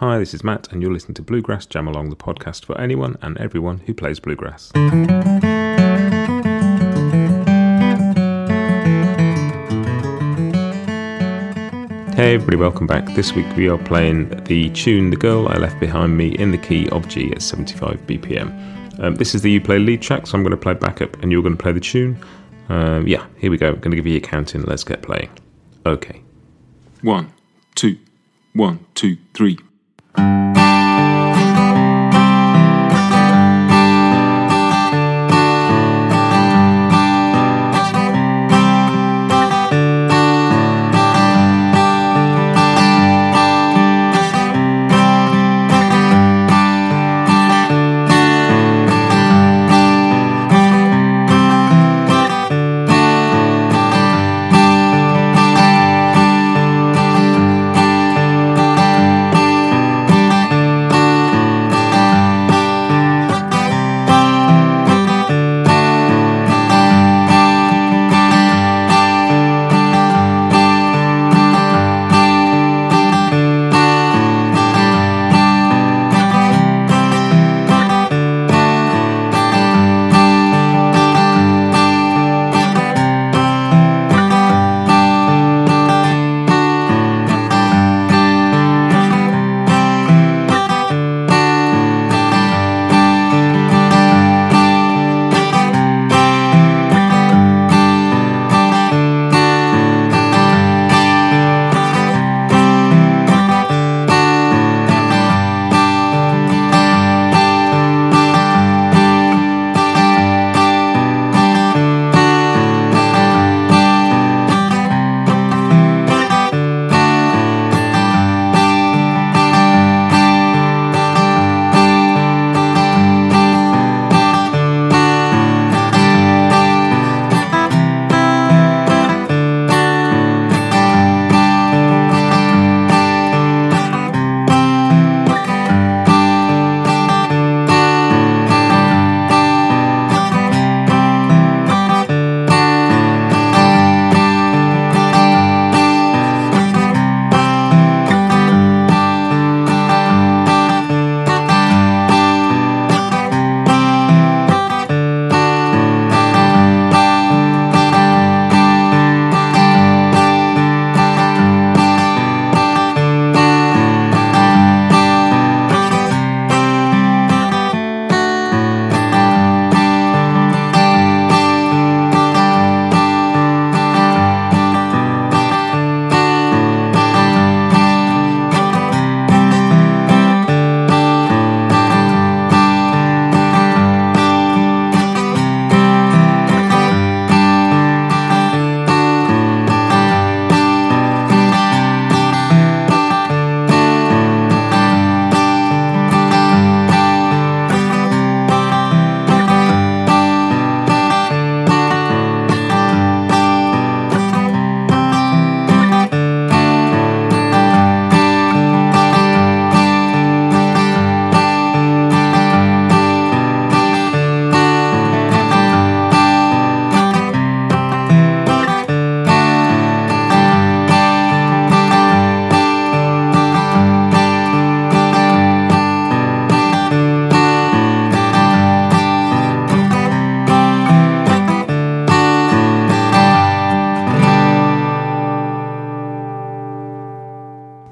Hi, this is Matt, and you're listening to Bluegrass Jamalong, the podcast for anyone and everyone who plays bluegrass. Hey everybody, welcome back. This week we are playing the tune The Girl I Left Behind Me in the key of G at 75 BPM. Um, this is the You Play lead track, so I'm going to play backup and you're going to play the tune. Um, yeah, here we go. I'm going to give you a counting. Let's get playing. Okay. One, two, one, two, three. Thank you.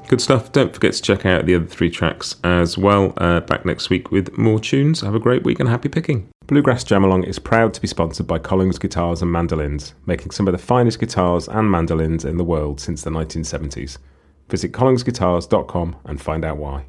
Good stuff. Don't forget to check out the other three tracks as well. Uh, back next week with more tunes. Have a great week and happy picking. Bluegrass Jamalong is proud to be sponsored by Collings Guitars and Mandolins, making some of the finest guitars and mandolins in the world since the 1970s. Visit collingsguitars.com and find out why.